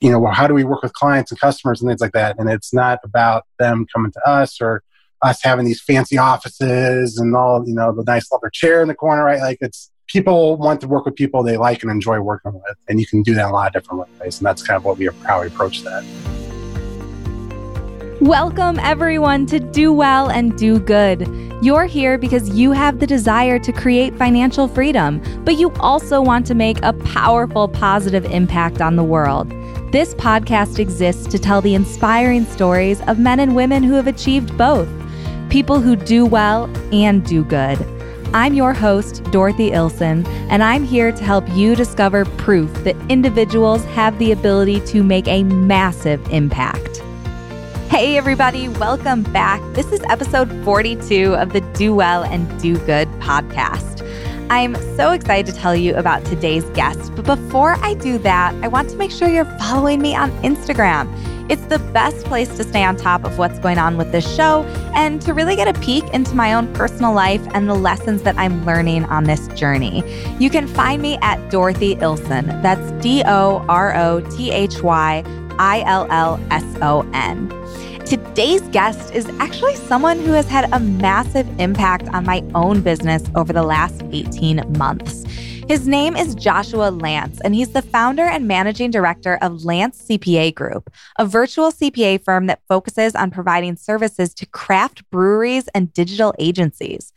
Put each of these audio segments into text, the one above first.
you know, how do we work with clients and customers and things like that. And it's not about them coming to us or us having these fancy offices and all, you know, the nice leather chair in the corner, right? Like it's people want to work with people they like and enjoy working with. And you can do that in a lot of different ways. And that's kind of what we how we approach that. Welcome, everyone, to Do Well and Do Good. You're here because you have the desire to create financial freedom, but you also want to make a powerful, positive impact on the world. This podcast exists to tell the inspiring stories of men and women who have achieved both people who do well and do good. I'm your host, Dorothy Illson, and I'm here to help you discover proof that individuals have the ability to make a massive impact. Hey, everybody, welcome back. This is episode 42 of the Do Well and Do Good podcast. I'm so excited to tell you about today's guest, but before I do that, I want to make sure you're following me on Instagram. It's the best place to stay on top of what's going on with this show and to really get a peek into my own personal life and the lessons that I'm learning on this journey. You can find me at Dorothy Illson. That's D O R O T H Y I L L S O N. Today's guest is actually someone who has had a massive impact on my own business over the last 18 months. His name is Joshua Lance, and he's the founder and managing director of Lance CPA Group, a virtual CPA firm that focuses on providing services to craft breweries and digital agencies.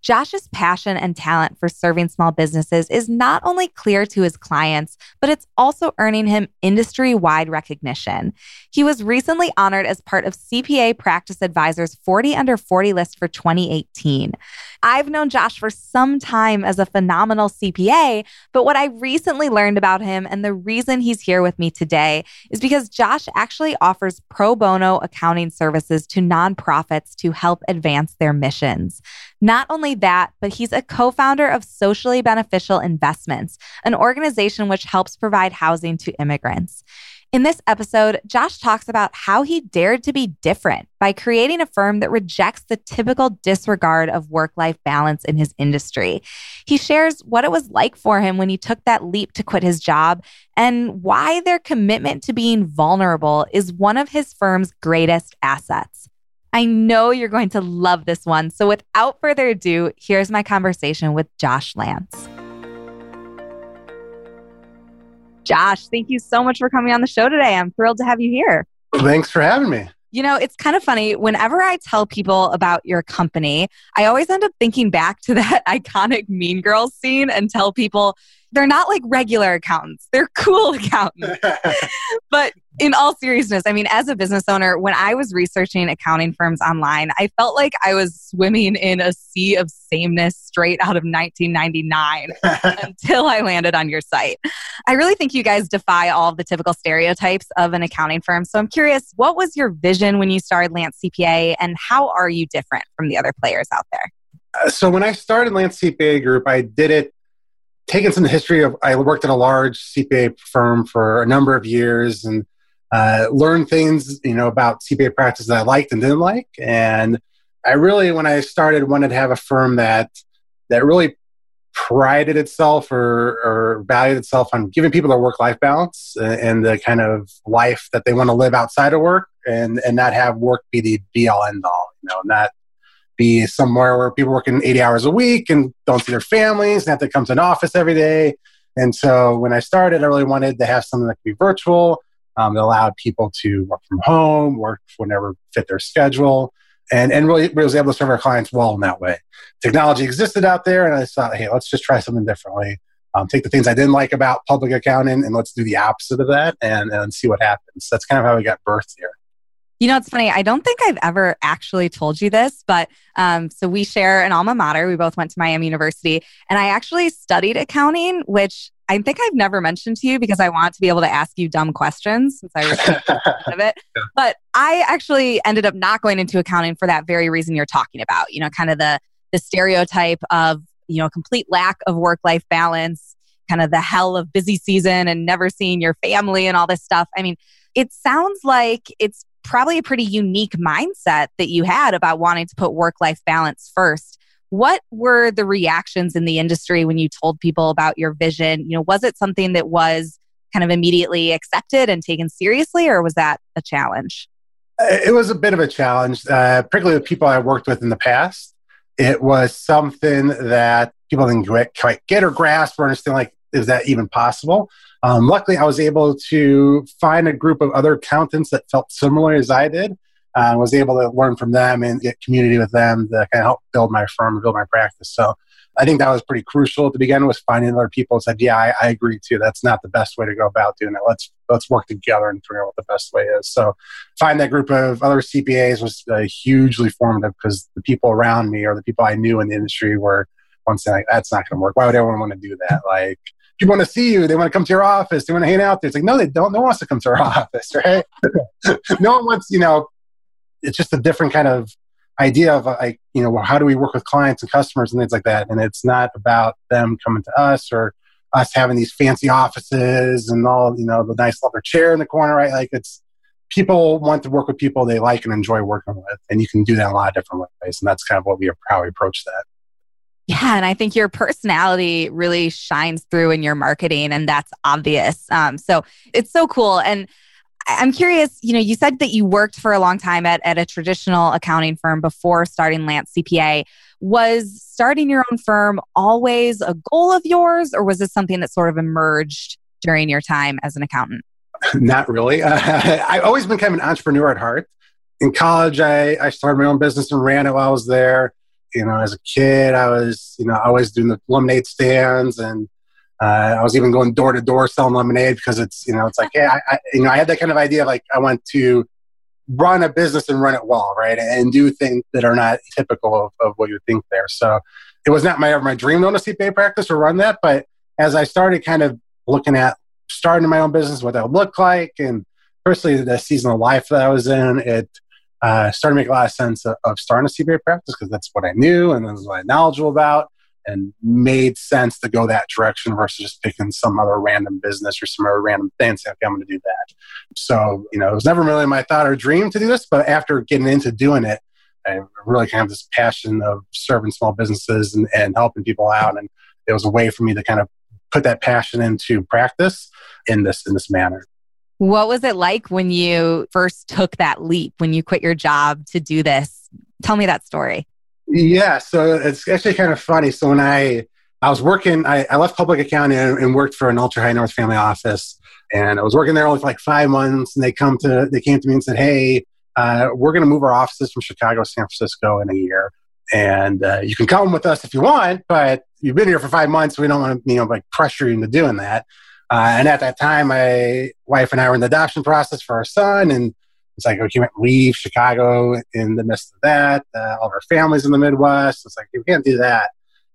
Josh's passion and talent for serving small businesses is not only clear to his clients, but it's also earning him industry wide recognition. He was recently honored as part of CPA Practice Advisor's 40 Under 40 list for 2018. I've known Josh for some time as a phenomenal CPA, but what I recently learned about him and the reason he's here with me today is because Josh actually offers pro bono accounting services to nonprofits to help advance their missions. Not only that, but he's a co founder of Socially Beneficial Investments, an organization which helps provide housing to immigrants. In this episode, Josh talks about how he dared to be different by creating a firm that rejects the typical disregard of work life balance in his industry. He shares what it was like for him when he took that leap to quit his job and why their commitment to being vulnerable is one of his firm's greatest assets. I know you're going to love this one. So, without further ado, here's my conversation with Josh Lance. Josh, thank you so much for coming on the show today. I'm thrilled to have you here. Thanks for having me. You know, it's kind of funny. Whenever I tell people about your company, I always end up thinking back to that iconic Mean Girls scene and tell people, they're not like regular accountants. They're cool accountants. but in all seriousness, I mean, as a business owner, when I was researching accounting firms online, I felt like I was swimming in a sea of sameness straight out of 1999 until I landed on your site. I really think you guys defy all of the typical stereotypes of an accounting firm. So I'm curious, what was your vision when you started Lance CPA and how are you different from the other players out there? Uh, so when I started Lance CPA Group, I did it taking some history of I worked at a large CPA firm for a number of years and uh, learned things you know about CPA practice that I liked and didn't like. And I really, when I started, wanted to have a firm that that really prided itself or, or valued itself on giving people their work life balance and the kind of life that they want to live outside of work and and not have work be the be all end all you know not be somewhere where people are working 80 hours a week and don't see their families and have to come to an office every day. And so when I started, I really wanted to have something that could be virtual um, that allowed people to work from home, work whenever fit their schedule, and, and really, really was able to serve our clients well in that way. Technology existed out there, and I thought, hey, let's just try something differently. Um, take the things I didn't like about public accounting and let's do the opposite of that and, and see what happens. That's kind of how we got birthed here. You know, it's funny. I don't think I've ever actually told you this, but um, so we share an alma mater. We both went to Miami University, and I actually studied accounting, which I think I've never mentioned to you because I want to be able to ask you dumb questions since I was of it. But I actually ended up not going into accounting for that very reason you're talking about. You know, kind of the the stereotype of you know complete lack of work life balance, kind of the hell of busy season and never seeing your family and all this stuff. I mean, it sounds like it's probably a pretty unique mindset that you had about wanting to put work life balance first. What were the reactions in the industry when you told people about your vision? You know, was it something that was kind of immediately accepted and taken seriously, or was that a challenge? It was a bit of a challenge, uh, particularly with people I worked with in the past. It was something that people didn't quite get or grasp or understand, like, is that even possible? Um, luckily, I was able to find a group of other accountants that felt similar as I did. I uh, was able to learn from them and get community with them to kind of help build my firm and build my practice. So I think that was pretty crucial to begin with. Finding other people said, "Yeah, I, I, agree too. That's not the best way to go about doing it. Let's let's work together and figure out what the best way is." So, find that group of other CPAs was uh, hugely formative because the people around me or the people I knew in the industry were once like, "That's not going to work. Why would everyone want to do that?" Like people want to see you. They want to come to your office. They want to hang out there. It's like, no, they don't. No one wants to come to our office, right? no one wants, you know, it's just a different kind of idea of like, you know, well, how do we work with clients and customers and things like that. And it's not about them coming to us or us having these fancy offices and all, you know, the nice leather chair in the corner, right? Like it's people want to work with people they like and enjoy working with. And you can do that a lot of different ways. And that's kind of what we, how we approach that. Yeah, and I think your personality really shines through in your marketing, and that's obvious. Um, so it's so cool. And I'm curious, you know, you said that you worked for a long time at, at a traditional accounting firm before starting Lance CPA. Was starting your own firm always a goal of yours, or was this something that sort of emerged during your time as an accountant? Not really. Uh, I've always been kind of an entrepreneur at heart. In college, I, I started my own business and ran it while I was there you know, as a kid, I was, you know, always doing the lemonade stands and uh, I was even going door to door selling lemonade because it's, you know, it's like, yeah, I, I, you know, I had that kind of idea. Like I want to run a business and run it well, right? And do things that are not typical of, of what you think there. So it was not my, my dream to own a CPA practice or run that. But as I started kind of looking at starting my own business, what that would look like, and personally the season of life that I was in, it, uh, started to make a lot of sense of, of starting a CPA practice because that's what I knew and that's what I'm knowledgeable about and made sense to go that direction versus just picking some other random business or some other random thing and say, okay, I'm going to do that. So, you know, it was never really my thought or dream to do this, but after getting into doing it, I really kind of this passion of serving small businesses and, and helping people out. And it was a way for me to kind of put that passion into practice in this in this manner. What was it like when you first took that leap, when you quit your job to do this? Tell me that story. Yeah, so it's actually kind of funny. So when I I was working, I, I left public accounting and, and, worked for an ultra high net worth family office, and I was working there only for like five months. And they come to they came to me and said, "Hey, uh, we're going to move our offices from Chicago to San Francisco in a year, and uh, you can come with us if you want, but you've been here for five months. We don't want to you know like pressure you into doing that." Uh, and at that time, my wife and I were in the adoption process for our son, and it's like okay, we can't leave Chicago in the midst of that. Uh, all of our families in the Midwest. It's like we can't do that.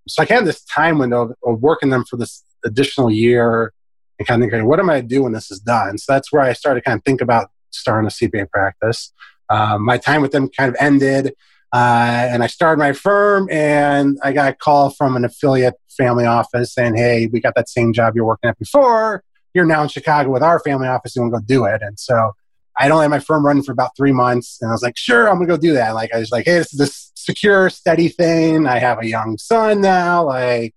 So I had this time window of working them for this additional year and kind of thinking, what am I do when this is done? So that's where I started to kind of think about starting a CPA practice. Um, my time with them kind of ended. Uh, and I started my firm, and I got a call from an affiliate family office saying, "Hey, we got that same job you're working at before. You're now in Chicago with our family office. You want to go do it?" And so I'd only had my firm running for about three months, and I was like, "Sure, I'm gonna go do that." Like I was like, "Hey, this is this secure, steady thing. I have a young son now. Like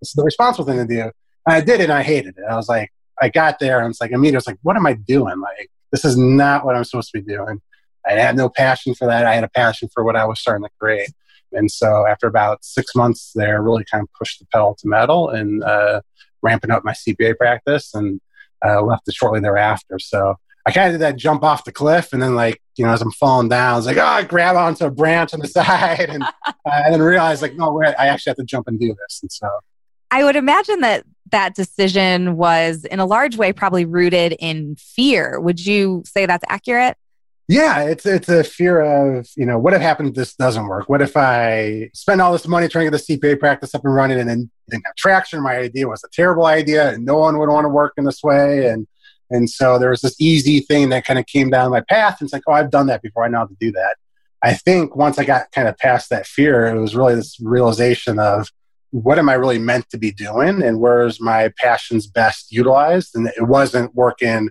this is the responsible thing to do." And I did it, and I hated it. I was like, I got there, and it's like immediately, I was like, "What am I doing? Like this is not what I'm supposed to be doing." I had no passion for that. I had a passion for what I was starting to create. And so after about six months there, really kind of pushed the pedal to metal and uh, ramping up my CPA practice and uh, left it shortly thereafter. So I kind of did that jump off the cliff. And then, like, you know, as I'm falling down, I was like, oh, I grab onto a branch on the side and, uh, and then realize, like, no, wait, I actually have to jump and do this. And so I would imagine that that decision was, in a large way, probably rooted in fear. Would you say that's accurate? Yeah, it's it's a fear of you know what if happens if this doesn't work? What if I spend all this money trying to get the CPA practice up and running and then didn't have traction? My idea was a terrible idea, and no one would want to work in this way. And and so there was this easy thing that kind of came down my path. And it's like, oh, I've done that before. I know how to do that. I think once I got kind of past that fear, it was really this realization of what am I really meant to be doing, and where's my passions best utilized. And it wasn't working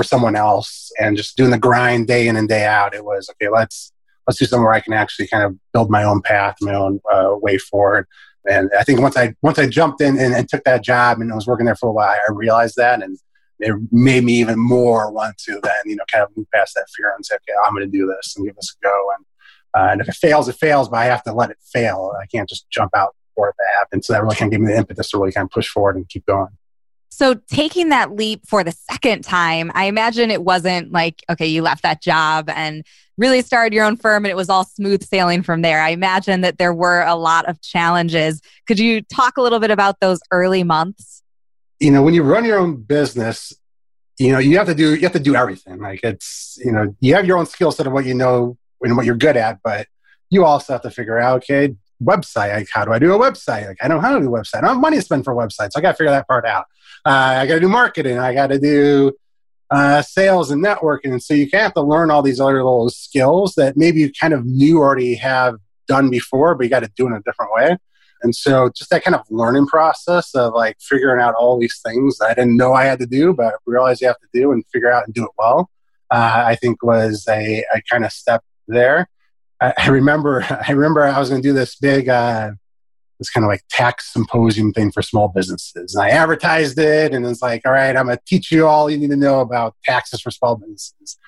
for someone else and just doing the grind day in and day out. It was okay. Let's let's do something where I can actually kind of build my own path, my own uh, way forward. And I think once I once I jumped in and, and, took that job and was working there for a while, I realized that and it made me even more want to then, you know, kind of move past that fear and say, okay, I'm going to do this and give this a go. And, uh, and if it fails, it fails, but I have to let it fail. I can't just jump out for it to happen. So that really kind of gave me the impetus to really kind of push forward and keep going. So, taking that leap for the second time, I imagine it wasn't like, okay, you left that job and really started your own firm and it was all smooth sailing from there. I imagine that there were a lot of challenges. Could you talk a little bit about those early months? You know, when you run your own business, you know, you have to do you have to do everything. Like it's, you know, you have your own skill set of what you know and what you're good at, but you also have to figure out, okay, website. Like, how do I do a website? Like, I don't know how to do a website. I don't have money to spend for websites. So I got to figure that part out. Uh, I got to do marketing. I got to do uh, sales and networking. And so you kind of have to learn all these other little skills that maybe you kind of knew already have done before, but you got to do it in a different way. And so just that kind of learning process of like figuring out all these things I didn't know I had to do, but realized you have to do and figure out and do it well, uh, I think was a, a kind of step there. I, I remember, I remember I was going to do this big, uh, this kind of like tax symposium thing for small businesses. And I advertised it, and it's like, all right, I'm going to teach you all you need to know about taxes for small businesses.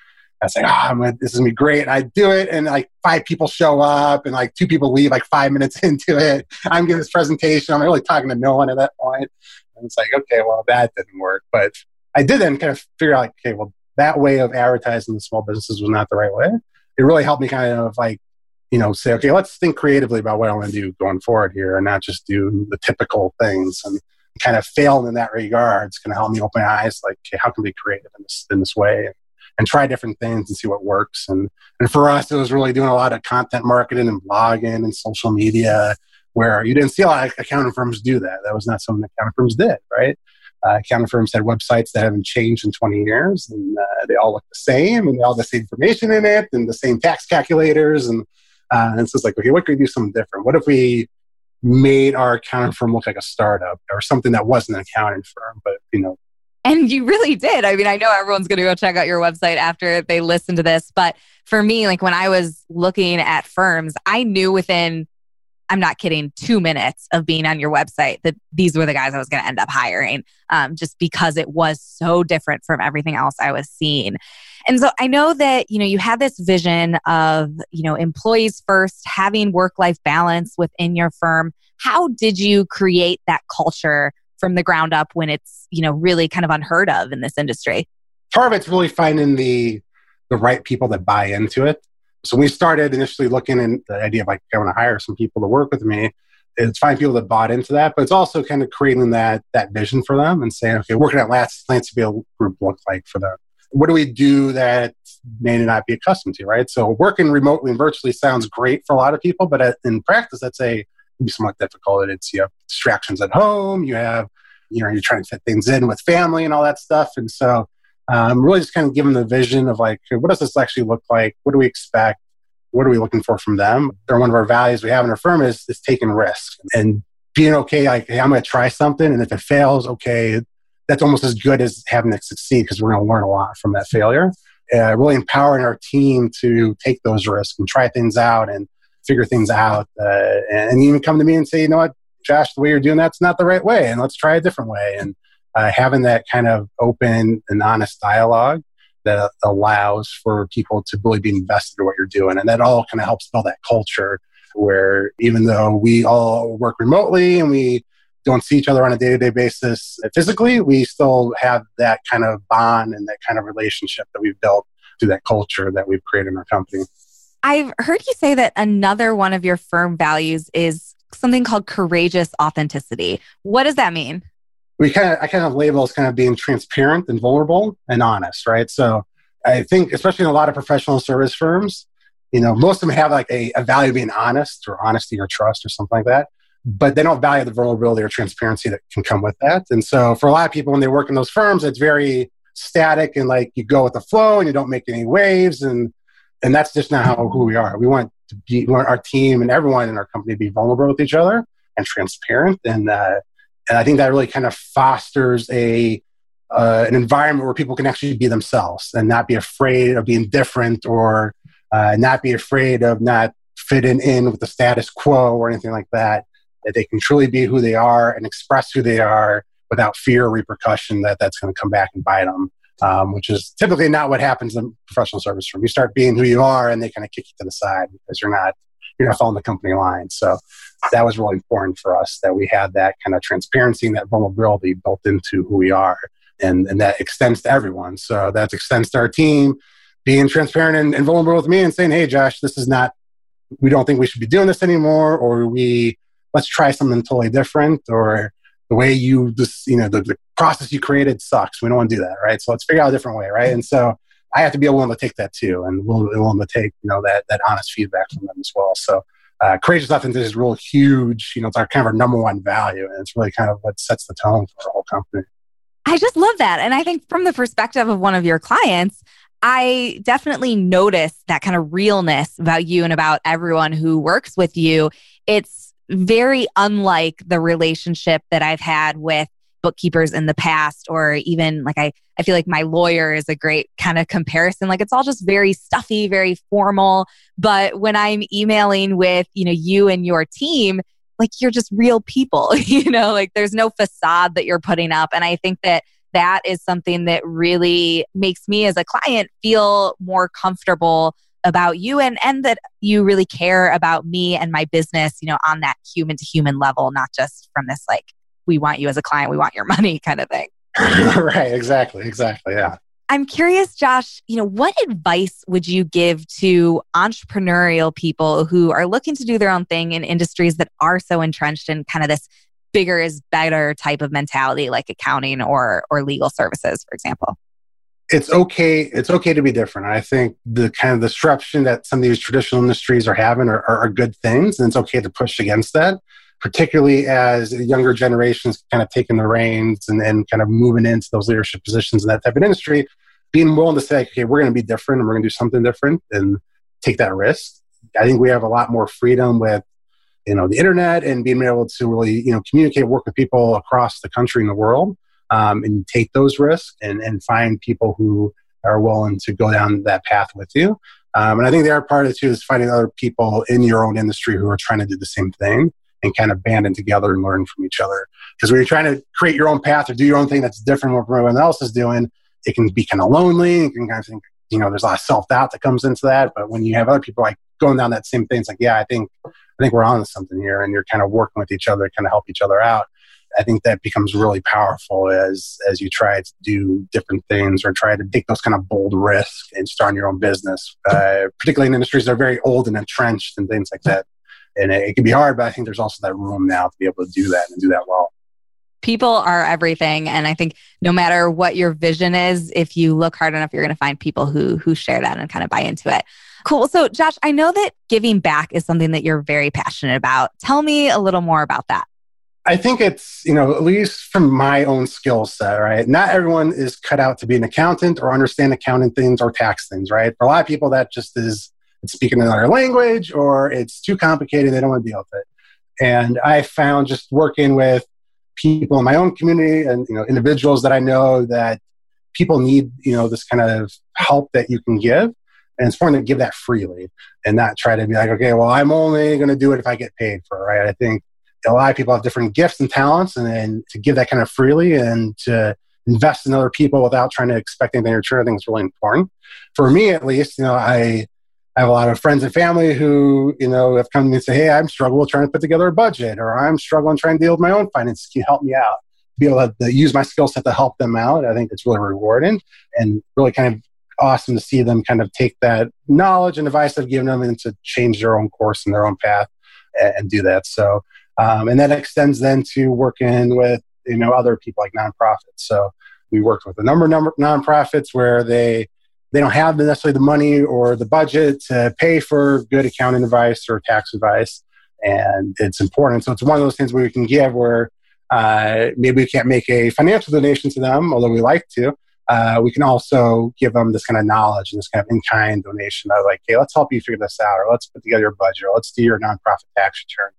I was like, ah, oh, gonna, this is gonna be great. And I do it, and like five people show up, and like two people leave like five minutes into it. I'm giving this presentation. I'm really talking to no one at that point. And it's like, okay, well, that didn't work. But I did then kind of figure out, like, okay, well, that way of advertising the small businesses was not the right way it really helped me kind of like you know say okay let's think creatively about what i want to do going forward here and not just do the typical things and kind of fail in that regard. It's going to help me open my eyes like okay, how can we be creative in this in this way and, and try different things and see what works. And and for us it was really doing a lot of content marketing and blogging and social media where you didn't see a lot of accounting firms do that. That was not something accounting firms did right? Uh, accounting firms had websites that haven't changed in 20 years, and uh, they all look the same, and they all have the same information in it, and the same tax calculators, and uh, and so it's like, okay, what could we do something different? What if we made our accounting firm look like a startup or something that wasn't an accounting firm, but you know. And you really did. I mean, I know everyone's going to go check out your website after they listen to this, but for me, like when I was looking at firms, I knew within I'm not kidding, two minutes of being on your website that these were the guys I was going to end up hiring um, just because it was so different from everything else I was seeing. And so I know that, you know, you have this vision of, you know, employees first, having work life balance within your firm. How did you create that culture from the ground up when it's, you know, really kind of unheard of in this industry? Part of it's really finding the the right people that buy into it. So we started initially looking at the idea of like, I want to hire some people to work with me. It's finding people that bought into that, but it's also kind of creating that that vision for them and saying, okay, working at Lance, Lanceville Group look like for them? What do we do that may not be accustomed to, right? So working remotely and virtually sounds great for a lot of people, but in practice, that's a be somewhat difficult. It's you have distractions at home, you have you know you're trying to fit things in with family and all that stuff, and so um, really just kind of give them the vision of like, what does this actually look like? What do we expect? What are we looking for from them? Or one of our values we have in our firm is, is taking risks and being okay. Like, hey, I'm going to try something. And if it fails, okay, that's almost as good as having it succeed because we're going to learn a lot from that failure. Uh, really empowering our team to take those risks and try things out and figure things out. Uh, and even come to me and say, you know what, Josh, the way you're doing that's not the right way. And let's try a different way. And uh, having that kind of open and honest dialogue that allows for people to really be invested in what you're doing. And that all kind of helps build that culture where even though we all work remotely and we don't see each other on a day to day basis physically, we still have that kind of bond and that kind of relationship that we've built through that culture that we've created in our company. I've heard you say that another one of your firm values is something called courageous authenticity. What does that mean? we kind of I kind of label as kind of being transparent and vulnerable and honest, right? So I think especially in a lot of professional service firms, you know, most of them have like a, a value of being honest or honesty or trust or something like that. But they don't value the vulnerability or transparency that can come with that. And so for a lot of people when they work in those firms, it's very static and like you go with the flow and you don't make any waves and and that's just not how who we are. We want to be we want our team and everyone in our company to be vulnerable with each other and transparent and uh, and I think that really kind of fosters a uh, an environment where people can actually be themselves and not be afraid of being different or uh, not be afraid of not fitting in with the status quo or anything like that. That they can truly be who they are and express who they are without fear or repercussion that that's going to come back and bite them. Um, which is typically not what happens in professional service firm. You start being who you are, and they kind of kick you to the side because you're not you're not following the company line. So that was really important for us that we had that kind of transparency and that vulnerability built into who we are, and and that extends to everyone. So that extends to our team being transparent and, and vulnerable with me and saying, "Hey, Josh, this is not. We don't think we should be doing this anymore, or we let's try something totally different, or." the way you just you know the, the process you created sucks we don't want to do that right so let's figure out a different way right and so i have to be willing to take that too and willing to take you know that that honest feedback from them as well so uh, courageous authenticity is real huge you know it's our kind of our number one value and it's really kind of what sets the tone for our whole company i just love that and i think from the perspective of one of your clients I definitely notice that kind of realness about you and about everyone who works with you. It's very unlike the relationship that I've had with bookkeepers in the past or even like I I feel like my lawyer is a great kind of comparison. Like it's all just very stuffy very formal. But when I'm emailing with you know you and your team like you're just real people you know? Like there's no facade that you're putting up. And I think that that is something that really makes me as a client feel more comfortable about you and and that you really care about me and my business you know on that human to human level not just from this like we want you as a client we want your money kind of thing. Right exactly exactly yeah. I'm curious josh you know what advice would you give to entrepreneurial people who are looking to do their own thing in industries that are so entrenched in kind of this bigger is better type of mentality like accounting or or legal services for example it's okay it's okay to be different. I think the kind of disruption that some of these traditional industries are having are, are, are good things and it's okay to push against that particularly as younger generations kind of taking the reins and, and kind of moving into those leadership positions in that type of industry being willing to say okay we're going to be different and we're going to do something different and take that risk. I think we have a lot more freedom with you know the internet and being able to really you know communicate work with people across the country and the world um, and take those risks and, and find people who are willing to go down that path with you. Um, and I think the other part of it too is finding other people in your own industry who are trying to do the same thing and kind of banding together and learn from each other. Because when you're trying to create your own path or do your own thing that's different from what everyone else is doing, it can be kind of lonely. You can kind of think, you know, there's a lot of self doubt that comes into that. But when you have other people like going down that same thing, it's like, yeah, I think, I think we're on to something here, and you're kind of working with each other, kind of help each other out. I think that becomes really powerful as as you try to do different things or try to take those kind of bold risks and start your own business, uh, particularly in industries that are very old and entrenched and things like that. And it, it can be hard, but I think there's also that room now to be able to do that and do that well. People are everything, and I think no matter what your vision is, if you look hard enough, you're going to find people who who share that and kind of buy into it. Cool. So, Josh, I know that giving back is something that you're very passionate about. Tell me a little more about that. I think it's, you know, at least from my own skill set, right? Not everyone is cut out to be an accountant or understand accounting things or tax things, right? For a lot of people, that just is speaking another language or it's too complicated. They don't want to deal with it. And I found just working with people in my own community and, you know, individuals that I know that people need, you know, this kind of help that you can give. And it's important to give that freely and not try to be like, okay, well, I'm only going to do it if I get paid for it, right? I think a lot of people have different gifts and talents, and, and to give that kind of freely and to invest in other people without trying to expect anything in return, I think is really important. For me, at least, you know, I I have a lot of friends and family who, you know, have come to me and say, Hey, I'm struggling trying to put together a budget, or I'm struggling trying to deal with my own finances. Can you help me out? Be able to, use my skill set to help them out. I think it's really rewarding and really kind of awesome to see them kind of take that knowledge and advice I've given them and to change their own course and their own path and, and do that. So um, and that extends then to working with you know other people like nonprofits. So we worked with a number of number nonprofits where they they don't have necessarily the money or the budget to pay for good accounting advice or tax advice, and it's important. So it's one of those things where we can give where uh, maybe we can't make a financial donation to them, although we like to. Uh, we can also give them this kind of knowledge and this kind of in-kind donation of like, hey, let's help you figure this out, or let's put together your budget, or let's do your nonprofit tax return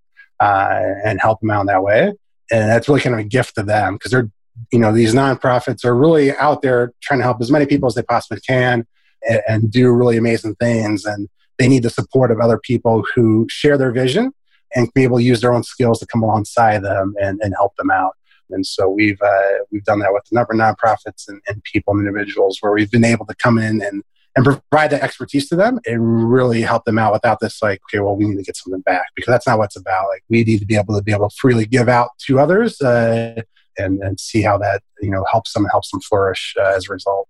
uh, and help them out in that way. And that's really kind of a gift to them because they're, you know, these nonprofits are really out there trying to help as many people as they possibly can and, and do really amazing things. And they need the support of other people who share their vision and be able to use their own skills to come alongside them and, and help them out. And so we've uh, we've done that with a number of nonprofits and, and people and individuals where we've been able to come in and and provide that expertise to them and really help them out without this like okay well we need to get something back because that's not what it's about like we need to be able to be able to freely give out to others uh, and and see how that you know helps them helps them flourish uh, as a result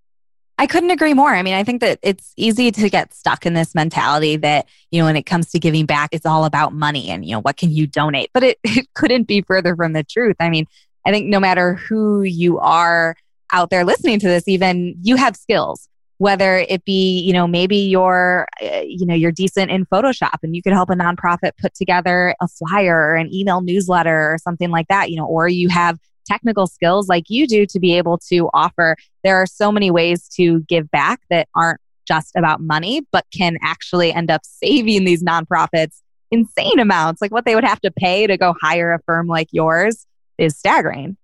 I couldn't agree more. I mean, I think that it's easy to get stuck in this mentality that, you know, when it comes to giving back, it's all about money and, you know, what can you donate? But it, it couldn't be further from the truth. I mean, I think no matter who you are out there listening to this, even you have skills whether it be you know maybe you're uh, you know you're decent in photoshop and you could help a nonprofit put together a flyer or an email newsletter or something like that you know or you have technical skills like you do to be able to offer. There are so many ways to give back that aren't just about money but can actually end up saving these nonprofits insane amounts. Like what they would have to pay to go hire a firm like yours is staggering.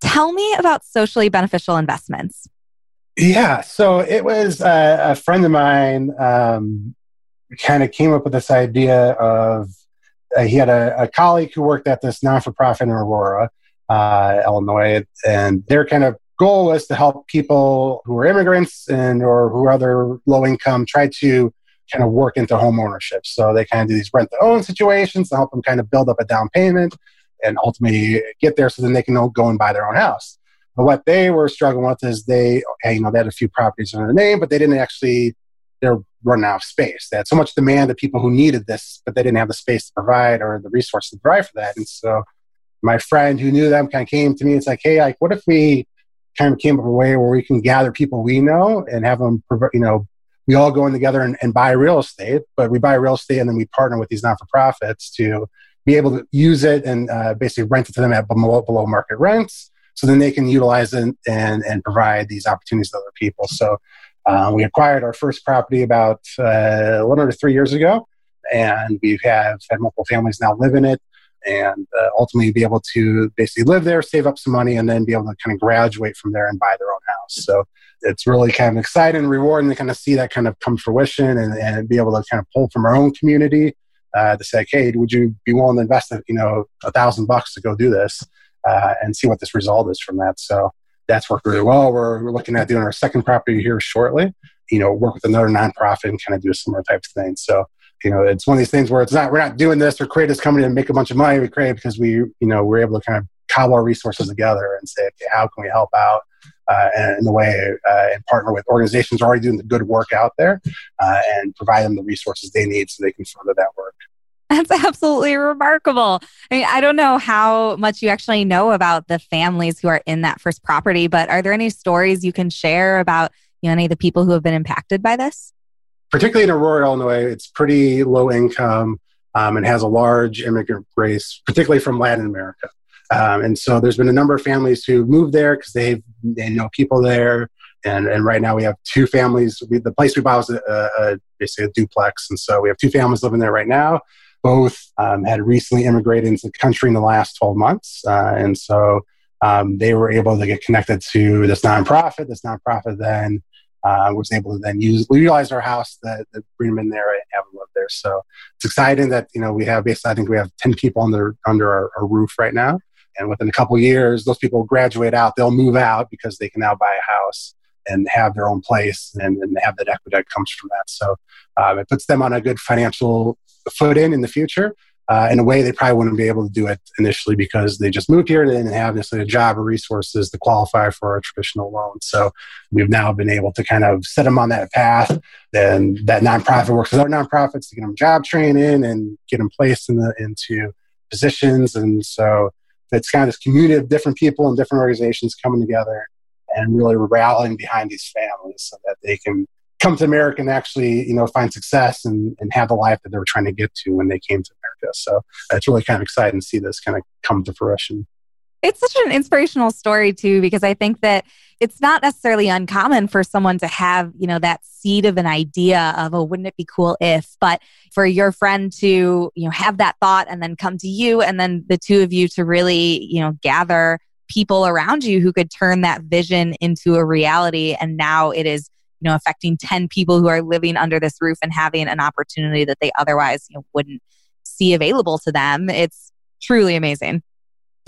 Tell me about socially beneficial investments yeah, so it was uh, a friend of mine um, kind of came up with this idea of uh, he had a, a, colleague who worked at this non for profit in Aurora, uh, Illinois, and their kind of goal was to help people who are immigrants and or who are other low income try to kind of work into home ownership. So they kind of do these rent to own situations to help them kind of build up a down payment and ultimately get there so then they can go and buy their own house. But what they were struggling with is they, you know, they had a few properties under their name, but they didn't actually, they're running out of space. They had so much demand of people who needed this, but they didn't have the space to provide or the resources to provide for that. And so my friend who knew them kind of came to me. It's like, hey, like, what if we kind of came up with a way where we can gather people we know and have them, you know, we all go in together and, and buy real estate, but we buy real estate and then we partner with these non for profits to be able to use it and uh, basically rent it to them at below, below market rents so then they can utilize it and, and provide these opportunities to other people. So uh, we acquired our first property about uh, little under three years ago, and we have had multiple families now live in it and uh, ultimately be able to basically live there, save up some money, and then be able to kind of graduate from there and buy their own house. So it's really kind of exciting and rewarding to kind of see that kind of come fruition and, and be able to kind of pull from our own community uh, to say, hey, would you be willing to invest, you know, a thousand bucks to go do this? Uh, and see what this result is from that. So that's worked really well. We're, we're looking at doing our second property here shortly. You know, work with another nonprofit and kind of do a similar type of thing. So you know, it's one of these things where it's not we're not doing this or create this company and make a bunch of money. We create because we you know we're able to kind of cobble our resources together and say, okay, how can we help out? Uh, in the way uh, and partner with organizations already doing the good work out there uh, and provide them the resources they need so they can further that work. That's absolutely remarkable. I mean, I don't know how much you actually know about the families who are in that first property, but are there any stories you can share about you know, any of the people who have been impacted by this? Particularly in Aurora, Illinois, it's pretty low income um, and has a large immigrant base, particularly from Latin America. Um, and so there's been a number of families who moved there because they they know people there. And, and right now we have two families. We, the place we bought was a, a, basically a duplex. And so we have two families living there right now both um, had recently immigrated into the country in the last 12 months. Uh, and so um, they were able to get connected to this nonprofit. This nonprofit then uh, was able to then use utilize our house that, that bring them in there and have them live there. So it's exciting that you know we have basically I think we have 10 people under under our, our roof right now. And within a couple years, those people graduate out. They'll move out because they can now buy a house and have their own place and, and have that equity that comes from that. So um, it puts them on a good financial foot in in the future. Uh, in a way they probably wouldn't be able to do it initially because they just moved here and didn't have necessarily a job or resources to qualify for a traditional loan. So we've now been able to kind of set them on that path. Then that nonprofit works with other nonprofits to get them job training and get them placed in the, into positions. And so it's kind of this community of different people and different organizations coming together and really rallying behind these families so that they can come to America and actually, you know, find success and, and have the life that they were trying to get to when they came to America. So it's really kind of exciting to see this kind of come to fruition. It's such an inspirational story too, because I think that it's not necessarily uncommon for someone to have, you know, that seed of an idea of, oh, wouldn't it be cool if, but for your friend to, you know, have that thought and then come to you and then the two of you to really, you know, gather people around you who could turn that vision into a reality. And now it is you know affecting 10 people who are living under this roof and having an opportunity that they otherwise you know, wouldn't see available to them it's truly amazing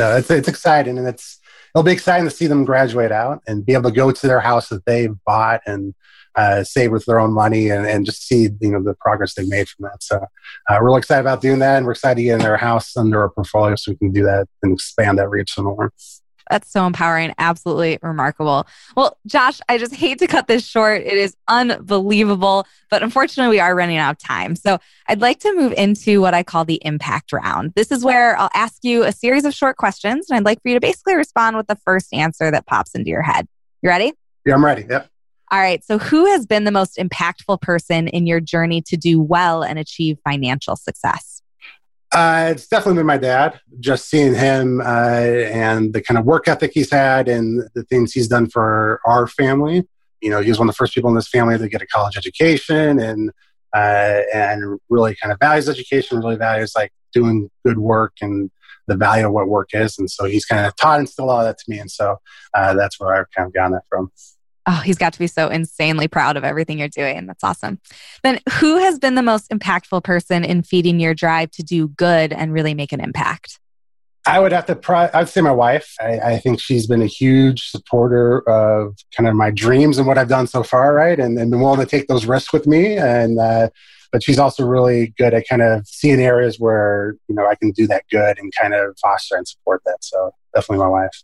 no, it's it's exciting, and it's it'll be exciting to see them graduate out and be able to go to their house that they've bought and uh, save with their own money and, and just see you know the progress they've made from that. So uh, we're really excited about doing that, and we're excited to get in their house under our portfolio so we can do that and expand that reach some more. That's so empowering. Absolutely remarkable. Well, Josh, I just hate to cut this short. It is unbelievable, but unfortunately, we are running out of time. So I'd like to move into what I call the impact round. This is where I'll ask you a series of short questions, and I'd like for you to basically respond with the first answer that pops into your head. You ready? Yeah, I'm ready. Yep. All right. So, who has been the most impactful person in your journey to do well and achieve financial success? Uh, it's definitely been my dad. Just seeing him uh, and the kind of work ethic he's had and the things he's done for our family. You know, he was one of the first people in this family to get a college education and uh, and really kind of values education. Really values like doing good work and the value of what work is. And so he's kind of taught and instilled all that to me. And so uh, that's where I've kind of gotten that from. Oh, he's got to be so insanely proud of everything you're doing. That's awesome. Then, who has been the most impactful person in feeding your drive to do good and really make an impact? I would have to. Pro- I'd say my wife. I, I, think she's been a huge supporter of kind of my dreams and what I've done so far, right? And, and been willing to take those risks with me. And uh, but she's also really good at kind of seeing areas where you know I can do that good and kind of foster and support that. So definitely my wife.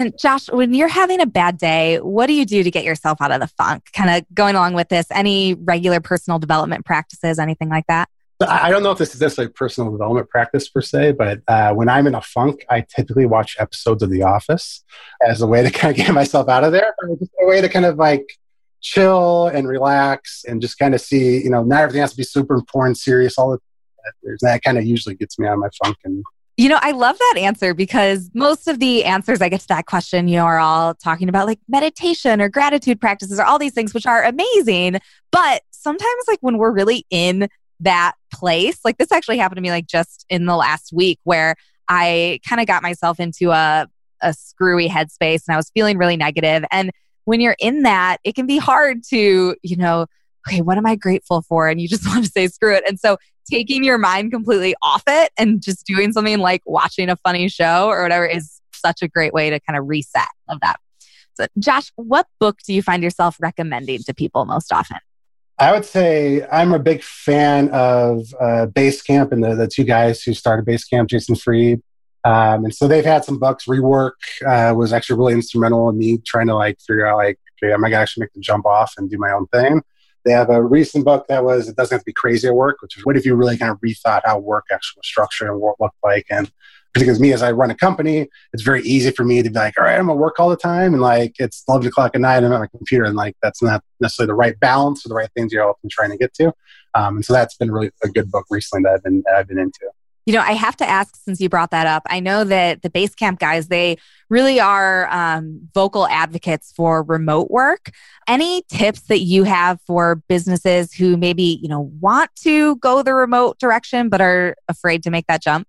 And Josh, when you're having a bad day, what do you do to get yourself out of the funk? Kind of going along with this, any regular personal development practices, anything like that? I don't know if this is necessarily personal development practice per se, but uh, when I'm in a funk, I typically watch episodes of The Office as a way to kind of get myself out of there, just a way to kind of like chill and relax and just kind of see, you know, not everything has to be super important, serious all the that kind of usually gets me out of my funk and you know, I love that answer because most of the answers I get to that question, you know, are all talking about like meditation or gratitude practices or all these things, which are amazing. But sometimes, like when we're really in that place, like this actually happened to me like just in the last week where I kind of got myself into a, a screwy headspace and I was feeling really negative. And when you're in that, it can be hard to, you know, okay, what am I grateful for? And you just want to say, screw it. And so taking your mind completely off it and just doing something like watching a funny show or whatever is such a great way to kind of reset of that. So, Josh, what book do you find yourself recommending to people most often? I would say I'm a big fan of uh, Basecamp and the, the two guys who started Basecamp, Jason Fried. Um, and so they've had some books. Rework uh, was actually really instrumental in me trying to like figure out like, okay, am I gonna actually make the jump off and do my own thing? They have a recent book that was It Doesn't Have to Be Crazy at Work, which is what if you really kind of rethought how work actually was structured and what looked like. And because me, as I run a company, it's very easy for me to be like, all right, I'm gonna work all the time. And like, it's 11 o'clock at night and I'm on my computer. And like, that's not necessarily the right balance or the right things you're often trying to get to. Um, and so that's been really a good book recently that I've been, I've been into. You know, I have to ask since you brought that up. I know that the Basecamp guys, they really are um, vocal advocates for remote work. Any tips that you have for businesses who maybe, you know, want to go the remote direction but are afraid to make that jump?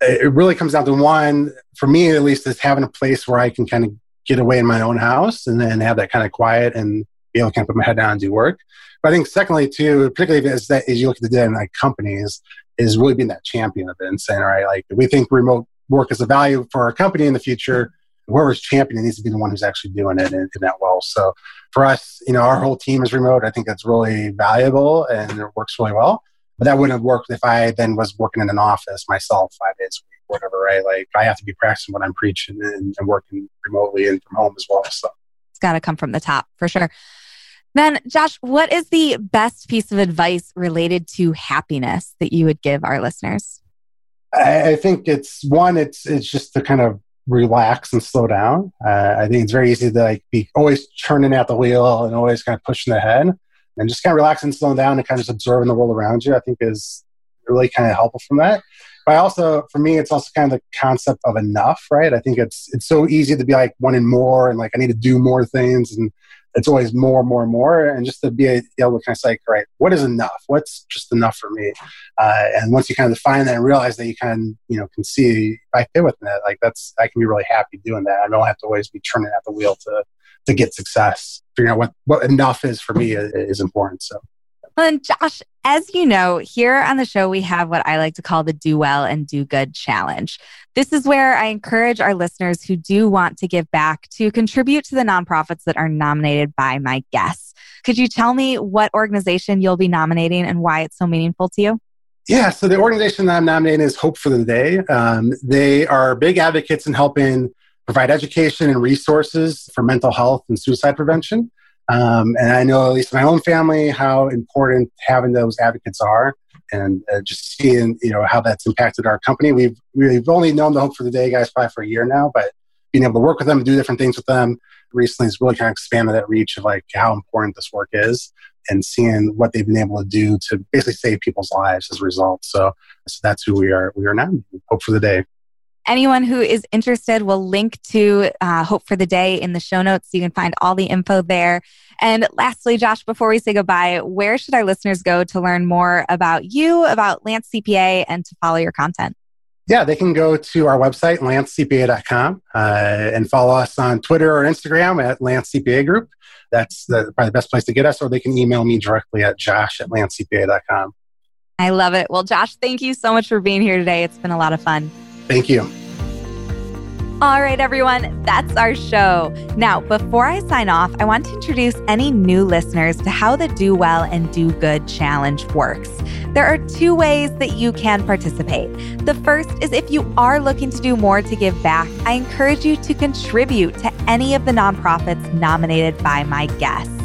It really comes down to one, for me at least, is having a place where I can kind of get away in my own house and then have that kind of quiet and be able to kind of put my head down and do work. But I think secondly, too, particularly as, that, as you look at the in like companies, is really being that champion of it and saying, all right, like we think remote work is a value for our company in the future. Whoever's championing needs to be the one who's actually doing it in that well. So for us, you know, our whole team is remote. I think that's really valuable and it works really well. But that wouldn't have worked if I then was working in an office myself five days a week, whatever, right? Like I have to be practicing what I'm preaching and, and working remotely and from home as well. So it's got to come from the top for sure. Then, Josh, what is the best piece of advice related to happiness that you would give our listeners? I, I think it's one. It's it's just to kind of relax and slow down. Uh, I think it's very easy to like be always turning at the wheel and always kind of pushing ahead, and just kind of relaxing and slowing down and kind of just observing the world around you. I think is really kind of helpful from that. But also, for me, it's also kind of the concept of enough, right? I think it's it's so easy to be like wanting more and like I need to do more things and it's always more, more, more, and just to be able to kind of say, right, what is enough? What's just enough for me? Uh, and once you kind of define that and realize that you kind of, you know, can see I fit within that, like that's I can be really happy doing that. I don't have to always be turning at the wheel to to get success. Figuring out what what enough is for me is, is important. So. Well, and Josh, as you know, here on the show, we have what I like to call the Do Well and Do Good Challenge. This is where I encourage our listeners who do want to give back to contribute to the nonprofits that are nominated by my guests. Could you tell me what organization you'll be nominating and why it's so meaningful to you? Yeah, so the organization that I'm nominating is Hope for the Day. Um, they are big advocates in helping provide education and resources for mental health and suicide prevention. Um, and I know, at least my own family, how important having those advocates are, and uh, just seeing you know how that's impacted our company. We've we've only known the Hope for the Day guys probably for a year now, but being able to work with them and do different things with them recently has really kind of expanded that reach of like how important this work is and seeing what they've been able to do to basically save people's lives as a result. So, so that's who we are. We are now. Hope for the day. Anyone who is interested will link to uh, Hope for the Day in the show notes. So you can find all the info there. And lastly, Josh, before we say goodbye, where should our listeners go to learn more about you, about Lance CPA, and to follow your content? Yeah, they can go to our website, lancecpa.com, uh, and follow us on Twitter or Instagram at lancecpa Group. That's the, probably the best place to get us, or they can email me directly at josh at lancecpa.com. I love it. Well, Josh, thank you so much for being here today. It's been a lot of fun. Thank you. All right, everyone, that's our show. Now, before I sign off, I want to introduce any new listeners to how the Do Well and Do Good Challenge works. There are two ways that you can participate. The first is if you are looking to do more to give back, I encourage you to contribute to any of the nonprofits nominated by my guests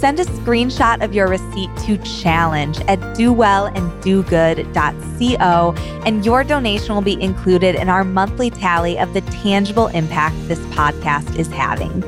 send a screenshot of your receipt to challenge at dowellanddogood.co, and your donation will be included in our monthly tally of the tangible impact this podcast is having.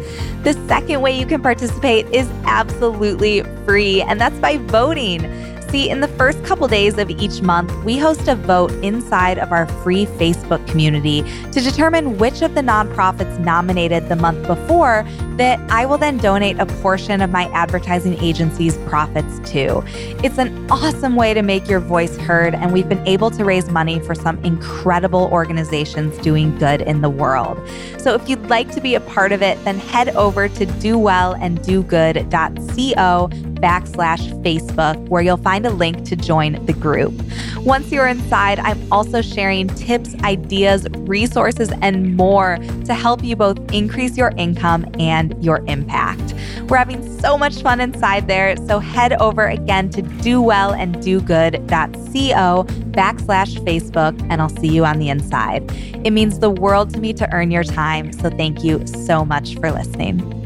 The second way you can participate is absolutely free, and that's by voting. See, in the first couple days of each month, we host a vote inside of our free Facebook community to determine which of the nonprofits nominated the month before that I will then donate a portion of my advertising agency's profits to. It's an awesome way to make your voice heard, and we've been able to raise money for some incredible organizations doing good in the world. So if you'd like to be a part of it, then head over to dowellanddogood.co backslash Facebook, where you'll find a link to join the group. Once you're inside, I'm also sharing tips, ideas, resources, and more to help you both increase your income and your impact. We're having so much fun inside there, so head over again to dowellanddogood.co backslash Facebook, and I'll see you on the inside. It means the world to me to earn your time, so thank you so much for listening.